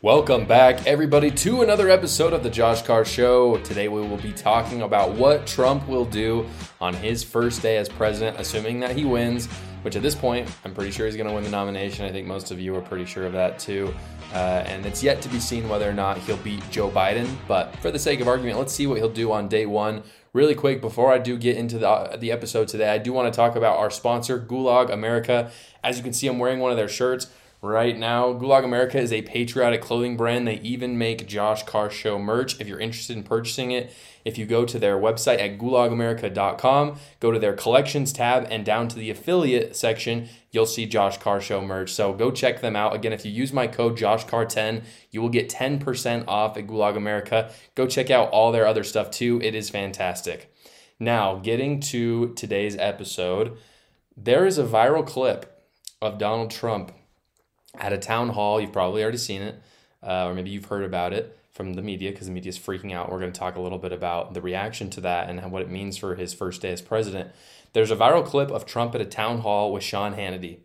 Welcome back, everybody, to another episode of the Josh Carr Show. Today we will be talking about what Trump will do on his first day as president, assuming that he wins, which at this point, I'm pretty sure he's going to win the nomination. I think most of you are pretty sure of that too. Uh, and it's yet to be seen whether or not he'll beat Joe Biden. But for the sake of argument, let's see what he'll do on day one. Really quick, before I do get into the, the episode today, I do want to talk about our sponsor, Gulag America. As you can see, I'm wearing one of their shirts right now. Gulag America is a patriotic clothing brand. They even make Josh Carr Show merch. If you're interested in purchasing it, if you go to their website at gulagamerica.com, go to their collections tab, and down to the affiliate section, you'll see Josh Carr Show merch. So go check them out. Again, if you use my code JoshCarr10, you will get 10% off at Gulag America. Go check out all their other stuff too. It is fantastic. Now, getting to today's episode, there is a viral clip of Donald Trump at a town hall. You've probably already seen it, uh, or maybe you've heard about it from the media because the media is freaking out. We're going to talk a little bit about the reaction to that and what it means for his first day as president. There's a viral clip of Trump at a town hall with Sean Hannity.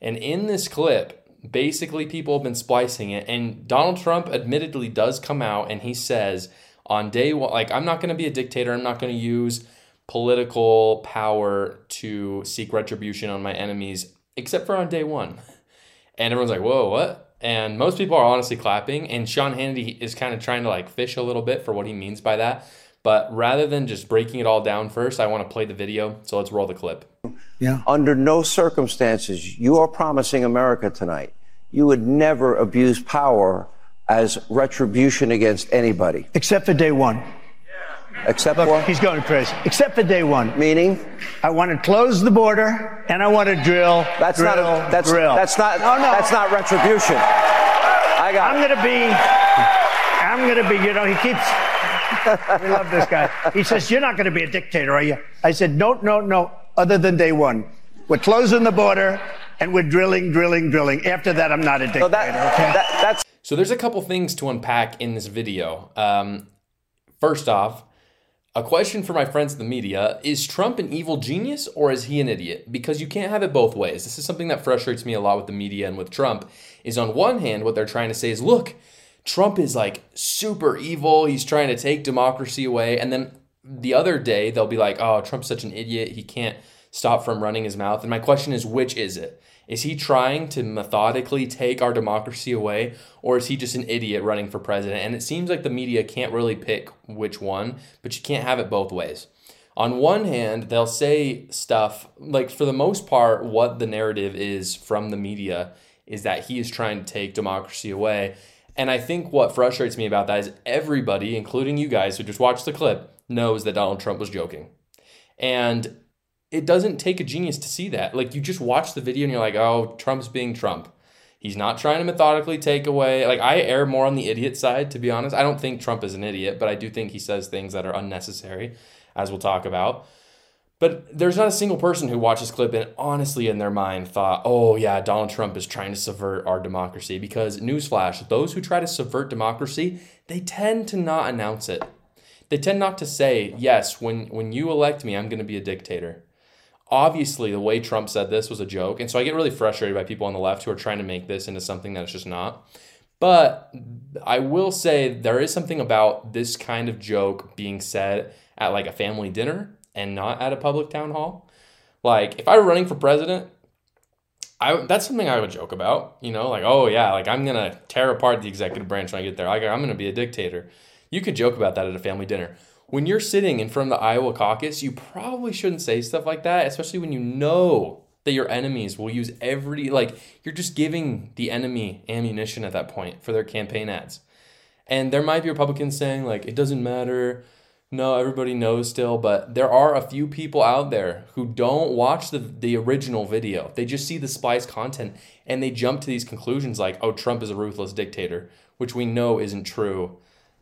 And in this clip, basically people have been splicing it. And Donald Trump admittedly does come out and he says, on day one, like, I'm not going to be a dictator. I'm not going to use political power to seek retribution on my enemies, except for on day one. And everyone's like, whoa, what? And most people are honestly clapping. And Sean Hannity is kind of trying to like fish a little bit for what he means by that. But rather than just breaking it all down first, I want to play the video. So let's roll the clip. Yeah. Under no circumstances, you are promising America tonight you would never abuse power as retribution against anybody. Except for day one. Except Look, for? he's going crazy. Except for day one. Meaning? I want to close the border and I want to drill. That's drill, not a, that's drill. that's not No, no. that's not retribution. I got I'm it. gonna be. I'm gonna be. You know, he keeps. we love this guy. He says, "You're not gonna be a dictator, are you?" I said, "No, no, no. Other than day one, we're closing the border and we're drilling, drilling, drilling. After that, I'm not a dictator. So that, okay? that that's So there's a couple things to unpack in this video. Um, first off, a question for my friends in the media is Trump an evil genius or is he an idiot? Because you can't have it both ways. This is something that frustrates me a lot with the media and with Trump is on one hand what they're trying to say is look, Trump is like super evil. He's trying to take democracy away and then the other day they'll be like, "Oh, Trump's such an idiot. He can't stop from running his mouth." And my question is which is it? Is he trying to methodically take our democracy away, or is he just an idiot running for president? And it seems like the media can't really pick which one, but you can't have it both ways. On one hand, they'll say stuff like, for the most part, what the narrative is from the media is that he is trying to take democracy away. And I think what frustrates me about that is everybody, including you guys who just watched the clip, knows that Donald Trump was joking. And it doesn't take a genius to see that. Like you just watch the video and you're like, oh, Trump's being Trump. He's not trying to methodically take away. Like I err more on the idiot side, to be honest. I don't think Trump is an idiot, but I do think he says things that are unnecessary, as we'll talk about. But there's not a single person who watched this clip and honestly in their mind thought, oh yeah, Donald Trump is trying to subvert our democracy. Because newsflash, those who try to subvert democracy, they tend to not announce it. They tend not to say, yes, when when you elect me, I'm gonna be a dictator obviously the way Trump said this was a joke. And so I get really frustrated by people on the left who are trying to make this into something that it's just not. But I will say there is something about this kind of joke being said at like a family dinner and not at a public town hall. Like if I were running for president, I that's something I would joke about, you know, like oh yeah, like I'm gonna tear apart the executive branch when I get there. Like I'm gonna be a dictator. You could joke about that at a family dinner when you're sitting in front of the Iowa caucus, you probably shouldn't say stuff like that, especially when you know that your enemies will use every like you're just giving the enemy ammunition at that point for their campaign ads. And there might be Republicans saying like it doesn't matter. No, everybody knows still, but there are a few people out there who don't watch the the original video. They just see the splice content and they jump to these conclusions like, "Oh, Trump is a ruthless dictator," which we know isn't true.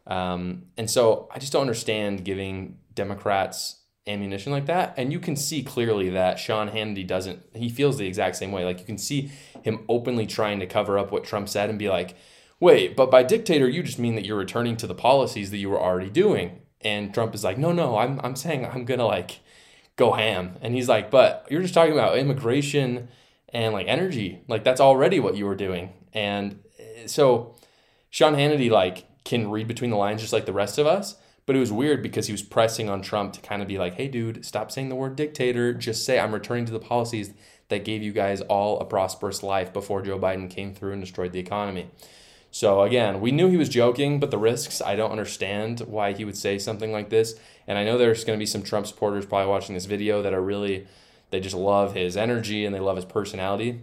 Um, and so I just don't understand giving Democrats ammunition like that. And you can see clearly that Sean Hannity doesn't, he feels the exact same way. Like you can see him openly trying to cover up what Trump said and be like, wait, but by dictator, you just mean that you're returning to the policies that you were already doing. And Trump is like, no, no, I'm, I'm saying I'm going to like go ham. And he's like, but you're just talking about immigration and like energy. Like that's already what you were doing. And so Sean Hannity like can read between the lines just like the rest of us. But it was weird because he was pressing on Trump to kind of be like, hey, dude, stop saying the word dictator. Just say, I'm returning to the policies that gave you guys all a prosperous life before Joe Biden came through and destroyed the economy. So again, we knew he was joking, but the risks, I don't understand why he would say something like this. And I know there's going to be some Trump supporters probably watching this video that are really, they just love his energy and they love his personality.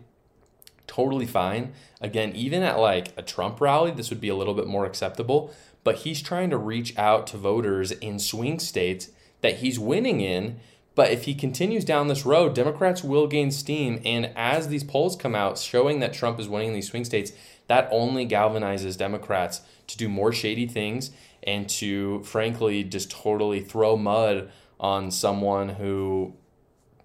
Totally fine. Again, even at like a Trump rally, this would be a little bit more acceptable but he's trying to reach out to voters in swing states that he's winning in. But if he continues down this road, Democrats will gain steam. And as these polls come out showing that Trump is winning these swing states, that only galvanizes Democrats to do more shady things and to, frankly, just totally throw mud on someone who,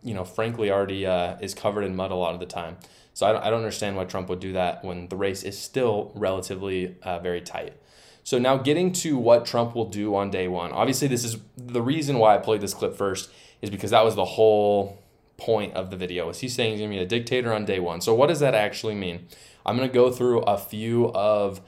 you know, frankly already uh, is covered in mud a lot of the time. So I don't, I don't understand why Trump would do that when the race is still relatively uh, very tight. So now getting to what Trump will do on day one. Obviously, this is the reason why I played this clip first is because that was the whole point of the video. Is he's saying he's gonna be a dictator on day one. So what does that actually mean? I'm gonna go through a few of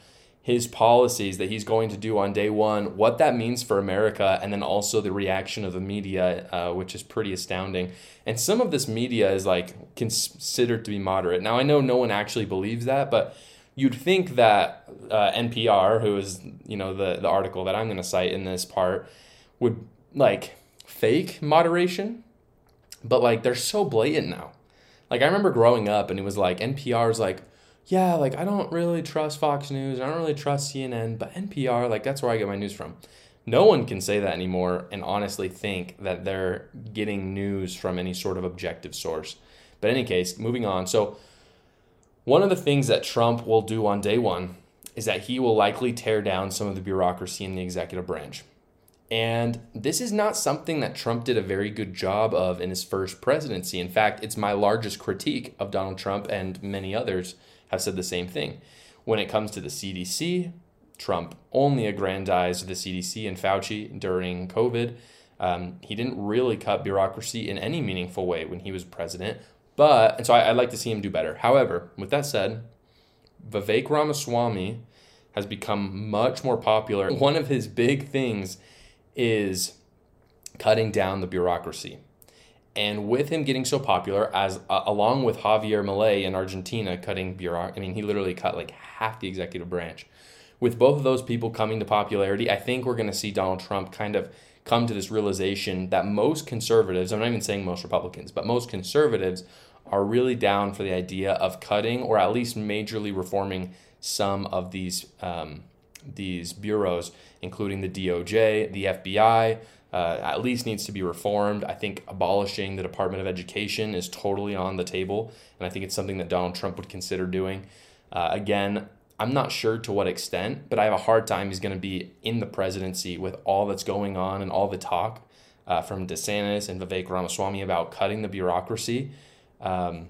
his policies that he's going to do on day one, what that means for America, and then also the reaction of the media, uh, which is pretty astounding. And some of this media is like considered to be moderate. Now I know no one actually believes that, but you'd think that uh, NPR, who is you know the the article that I'm going to cite in this part, would like fake moderation, but like they're so blatant now. Like I remember growing up, and it was like NPR's like, yeah, like I don't really trust Fox News, I don't really trust CNN, but NPR, like that's where I get my news from. No one can say that anymore and honestly think that they're getting news from any sort of objective source. But in any case, moving on. So one of the things that Trump will do on day one is that he will likely tear down some of the bureaucracy in the executive branch. And this is not something that Trump did a very good job of in his first presidency. In fact, it's my largest critique of Donald Trump, and many others have said the same thing. When it comes to the CDC, Trump only aggrandized the CDC and Fauci during COVID. Um, he didn't really cut bureaucracy in any meaningful way when he was president. But, and so I, would like to see him do better. However, with that said, Vivek Ramaswamy has become much more popular. One of his big things is cutting down the bureaucracy. And with him getting so popular, as uh, along with Javier Milei in Argentina cutting bureaucracy, I mean, he literally cut like half the executive branch. With both of those people coming to popularity, I think we're going to see Donald Trump kind of come to this realization that most conservatives, I'm not even saying most Republicans, but most conservatives are really down for the idea of cutting or at least majorly reforming some of these um, these bureaus, including the DOJ, the FBI. Uh, at least needs to be reformed. I think abolishing the Department of Education is totally on the table, and I think it's something that Donald Trump would consider doing. Uh, again, I'm not sure to what extent, but I have a hard time he's going to be in the presidency with all that's going on and all the talk uh, from DeSantis and Vivek Ramaswamy about cutting the bureaucracy. Um,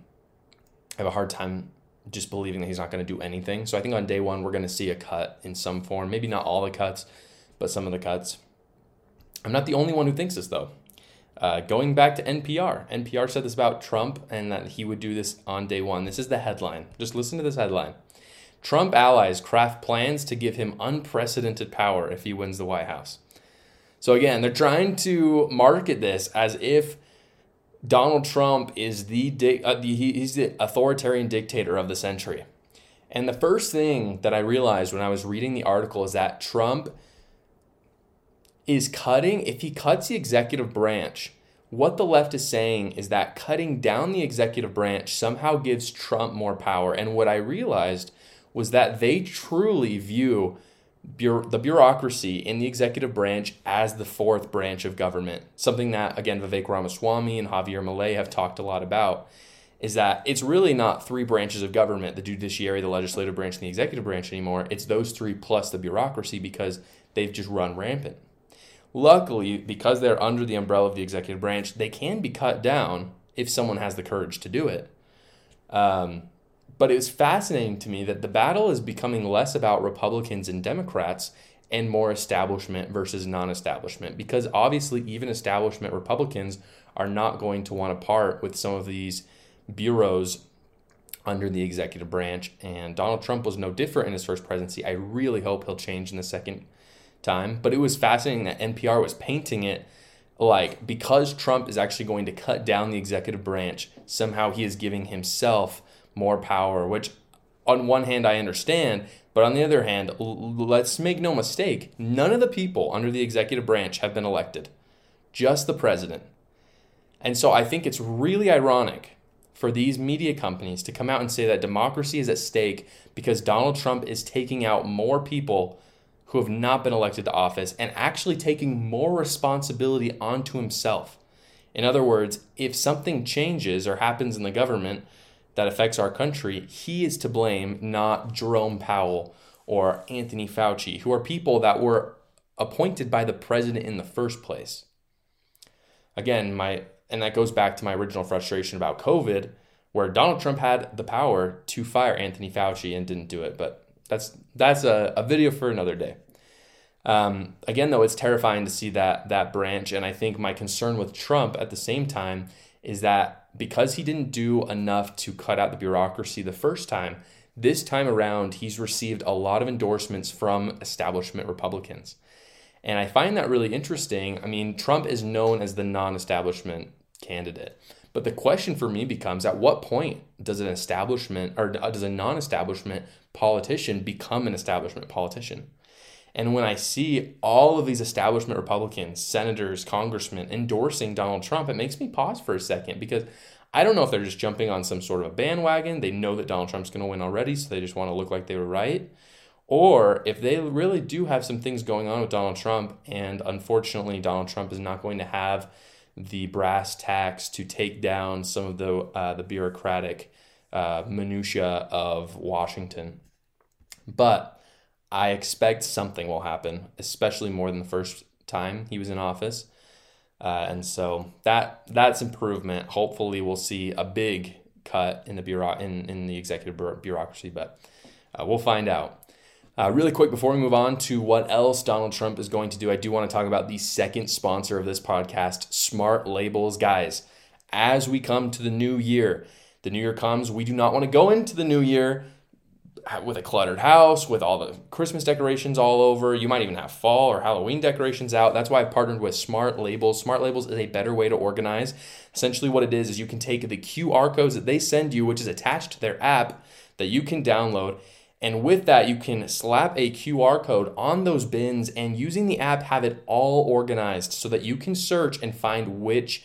I have a hard time just believing that he's not going to do anything. So I think on day one, we're going to see a cut in some form. Maybe not all the cuts, but some of the cuts. I'm not the only one who thinks this, though. Uh, going back to NPR, NPR said this about Trump and that he would do this on day one. This is the headline. Just listen to this headline. Trump allies craft plans to give him unprecedented power if he wins the White House. So again, they're trying to market this as if Donald Trump is the, uh, the he's the authoritarian dictator of the century. And the first thing that I realized when I was reading the article is that Trump is cutting if he cuts the executive branch, what the left is saying is that cutting down the executive branch somehow gives Trump more power. And what I realized was that they truly view the bureaucracy in the executive branch as the fourth branch of government. Something that, again, Vivek Ramaswamy and Javier Milei have talked a lot about is that it's really not three branches of government the judiciary, the legislative branch, and the executive branch anymore. It's those three plus the bureaucracy because they've just run rampant. Luckily, because they're under the umbrella of the executive branch, they can be cut down if someone has the courage to do it. Um, but it was fascinating to me that the battle is becoming less about Republicans and Democrats and more establishment versus non establishment because obviously, even establishment Republicans are not going to want to part with some of these bureaus under the executive branch. And Donald Trump was no different in his first presidency. I really hope he'll change in the second time. But it was fascinating that NPR was painting it like because Trump is actually going to cut down the executive branch, somehow he is giving himself more power, which on one hand I understand, but on the other hand, l- let's make no mistake, none of the people under the executive branch have been elected, just the president. And so I think it's really ironic for these media companies to come out and say that democracy is at stake because Donald Trump is taking out more people who have not been elected to office and actually taking more responsibility onto himself. In other words, if something changes or happens in the government that affects our country, he is to blame, not Jerome Powell or Anthony Fauci, who are people that were appointed by the president in the first place. Again, my and that goes back to my original frustration about COVID, where Donald Trump had the power to fire Anthony Fauci and didn't do it. But that's that's a, a video for another day. Um, again, though, it's terrifying to see that that branch, and I think my concern with Trump at the same time is that because he didn't do enough to cut out the bureaucracy the first time, this time around he's received a lot of endorsements from establishment Republicans. And I find that really interesting. I mean, Trump is known as the non establishment candidate. But the question for me becomes at what point does an establishment or does a non establishment politician become an establishment politician? And when I see all of these establishment Republicans, senators, congressmen endorsing Donald Trump, it makes me pause for a second because I don't know if they're just jumping on some sort of a bandwagon. They know that Donald Trump's going to win already, so they just want to look like they were right. Or if they really do have some things going on with Donald Trump, and unfortunately, Donald Trump is not going to have the brass tacks to take down some of the uh, the bureaucratic uh, minutia of Washington. But I expect something will happen, especially more than the first time he was in office. Uh, and so that that's improvement. Hopefully, we'll see a big cut in the bureau in, in the executive bureaucracy, but uh, we'll find out. Uh, really quick before we move on to what else Donald Trump is going to do, I do want to talk about the second sponsor of this podcast, Smart Labels. Guys, as we come to the new year, the new year comes, we do not want to go into the new year with a cluttered house, with all the Christmas decorations all over. You might even have fall or Halloween decorations out. That's why I've partnered with Smart Labels. Smart Labels is a better way to organize. Essentially, what it is is you can take the QR codes that they send you, which is attached to their app that you can download and with that, you can slap a QR code on those bins and using the app, have it all organized so that you can search and find which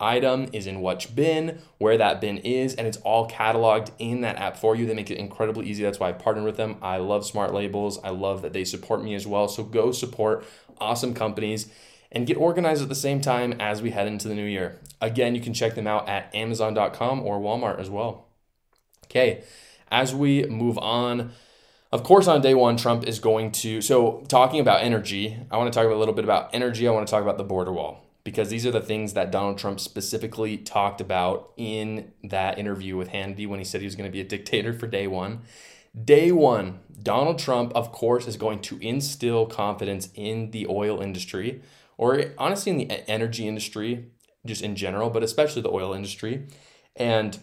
item is in which bin, where that bin is, and it's all cataloged in that app for you. They make it incredibly easy. That's why I partnered with them. I love Smart Labels. I love that they support me as well. So go support awesome companies and get organized at the same time as we head into the new year. Again, you can check them out at Amazon.com or Walmart as well. Okay as we move on, of course, on day one, Trump is going to. So, talking about energy, I want to talk a little bit about energy. I want to talk about the border wall because these are the things that Donald Trump specifically talked about in that interview with Hannity when he said he was going to be a dictator for day one. Day one, Donald Trump, of course, is going to instill confidence in the oil industry, or honestly, in the energy industry, just in general, but especially the oil industry. And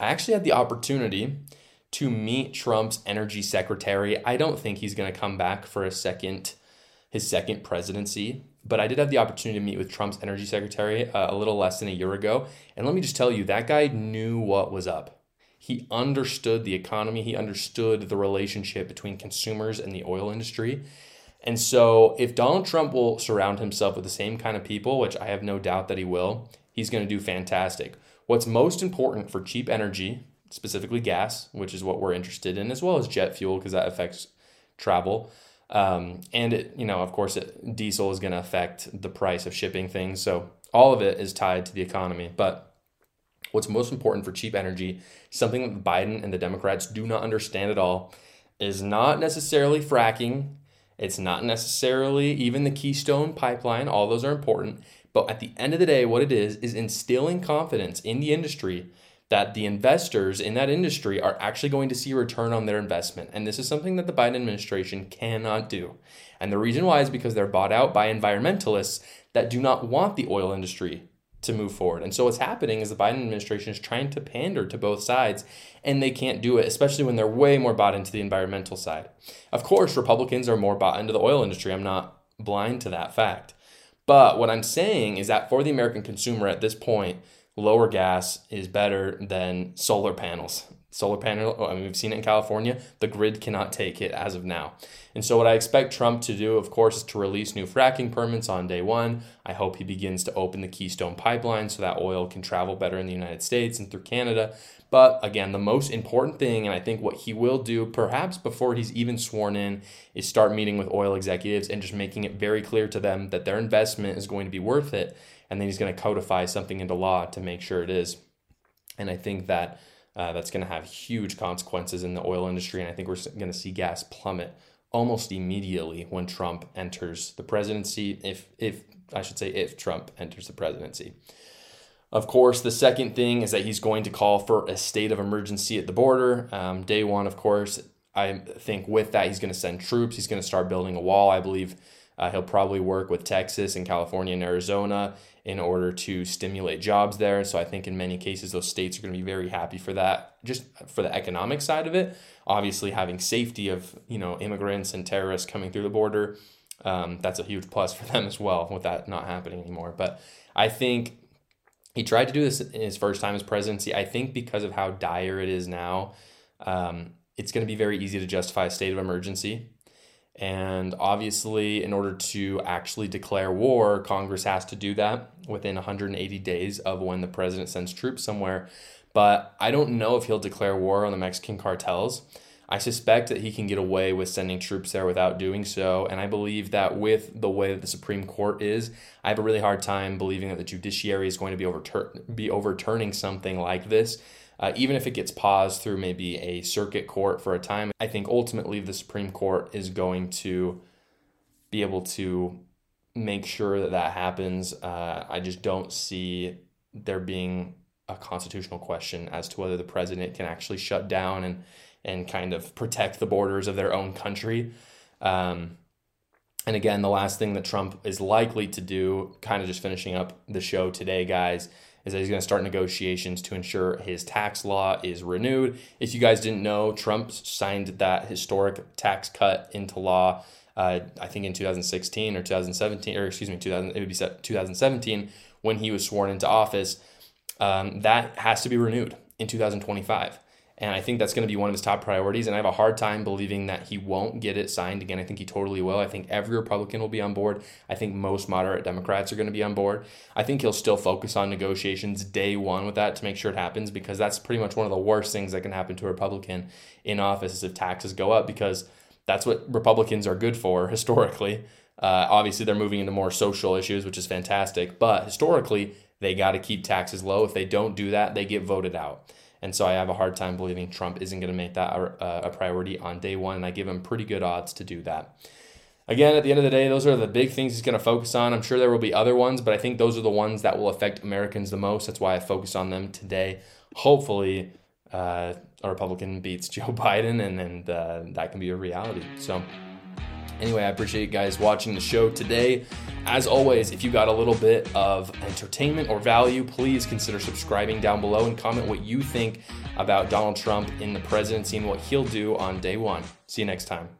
I actually had the opportunity to meet Trump's energy secretary. I don't think he's going to come back for a second his second presidency, but I did have the opportunity to meet with Trump's energy secretary uh, a little less than a year ago, and let me just tell you that guy knew what was up. He understood the economy, he understood the relationship between consumers and the oil industry. And so, if Donald Trump will surround himself with the same kind of people, which I have no doubt that he will, he's going to do fantastic. What's most important for cheap energy, specifically gas, which is what we're interested in, as well as jet fuel, because that affects travel. Um, and it, you know, of course, it, diesel is going to affect the price of shipping things. So all of it is tied to the economy. But what's most important for cheap energy, something that Biden and the Democrats do not understand at all, is not necessarily fracking. It's not necessarily even the Keystone pipeline. All those are important. But at the end of the day, what it is, is instilling confidence in the industry that the investors in that industry are actually going to see a return on their investment. And this is something that the Biden administration cannot do. And the reason why is because they're bought out by environmentalists that do not want the oil industry to move forward. And so what's happening is the Biden administration is trying to pander to both sides, and they can't do it, especially when they're way more bought into the environmental side. Of course, Republicans are more bought into the oil industry. I'm not blind to that fact. But what I'm saying is that for the American consumer at this point, lower gas is better than solar panels. Solar panel, oh, I mean, we've seen it in California. The grid cannot take it as of now. And so, what I expect Trump to do, of course, is to release new fracking permits on day one. I hope he begins to open the Keystone pipeline so that oil can travel better in the United States and through Canada. But again, the most important thing, and I think what he will do, perhaps before he's even sworn in, is start meeting with oil executives and just making it very clear to them that their investment is going to be worth it. And then he's going to codify something into law to make sure it is. And I think that uh, that's going to have huge consequences in the oil industry. And I think we're going to see gas plummet almost immediately when Trump enters the presidency. If, if I should say, if Trump enters the presidency. Of course, the second thing is that he's going to call for a state of emergency at the border. Um, day one, of course, I think with that, he's going to send troops. He's going to start building a wall. I believe uh, he'll probably work with Texas and California and Arizona in order to stimulate jobs there. So I think in many cases, those states are going to be very happy for that, just for the economic side of it. Obviously, having safety of you know immigrants and terrorists coming through the border, um, that's a huge plus for them as well. With that not happening anymore, but I think he tried to do this in his first time as presidency. I think because of how dire it is now, um, it's going to be very easy to justify a state of emergency. And obviously, in order to actually declare war, Congress has to do that within 180 days of when the president sends troops somewhere. But I don't know if he'll declare war on the Mexican cartels. I suspect that he can get away with sending troops there without doing so. And I believe that with the way that the Supreme Court is, I have a really hard time believing that the judiciary is going to be, overtur- be overturning something like this. Uh, even if it gets paused through maybe a circuit court for a time, I think ultimately the Supreme Court is going to be able to make sure that that happens. Uh, I just don't see there being a constitutional question as to whether the president can actually shut down and and kind of protect the borders of their own country. Um, and again, the last thing that Trump is likely to do, kind of just finishing up the show today, guys, is that he's going to start negotiations to ensure his tax law is renewed. If you guys didn't know, Trump signed that historic tax cut into law. Uh, I think in 2016 or 2017, or excuse me, 2000, it would be 2017 when he was sworn into office. Um, that has to be renewed in 2025. And I think that's going to be one of his top priorities. And I have a hard time believing that he won't get it signed again. I think he totally will. I think every Republican will be on board. I think most moderate Democrats are going to be on board. I think he'll still focus on negotiations day one with that to make sure it happens because that's pretty much one of the worst things that can happen to a Republican in office is if taxes go up because that's what Republicans are good for historically. Uh, obviously, they're moving into more social issues, which is fantastic. But historically, they got to keep taxes low. If they don't do that, they get voted out. And so I have a hard time believing Trump isn't going to make that a, a priority on day one. And I give him pretty good odds to do that. Again, at the end of the day, those are the big things he's going to focus on. I'm sure there will be other ones, but I think those are the ones that will affect Americans the most. That's why I focus on them today. Hopefully, uh, a Republican beats Joe Biden, and, and uh, that can be a reality. So, Anyway, I appreciate you guys watching the show today. As always, if you got a little bit of entertainment or value, please consider subscribing down below and comment what you think about Donald Trump in the presidency and what he'll do on day one. See you next time.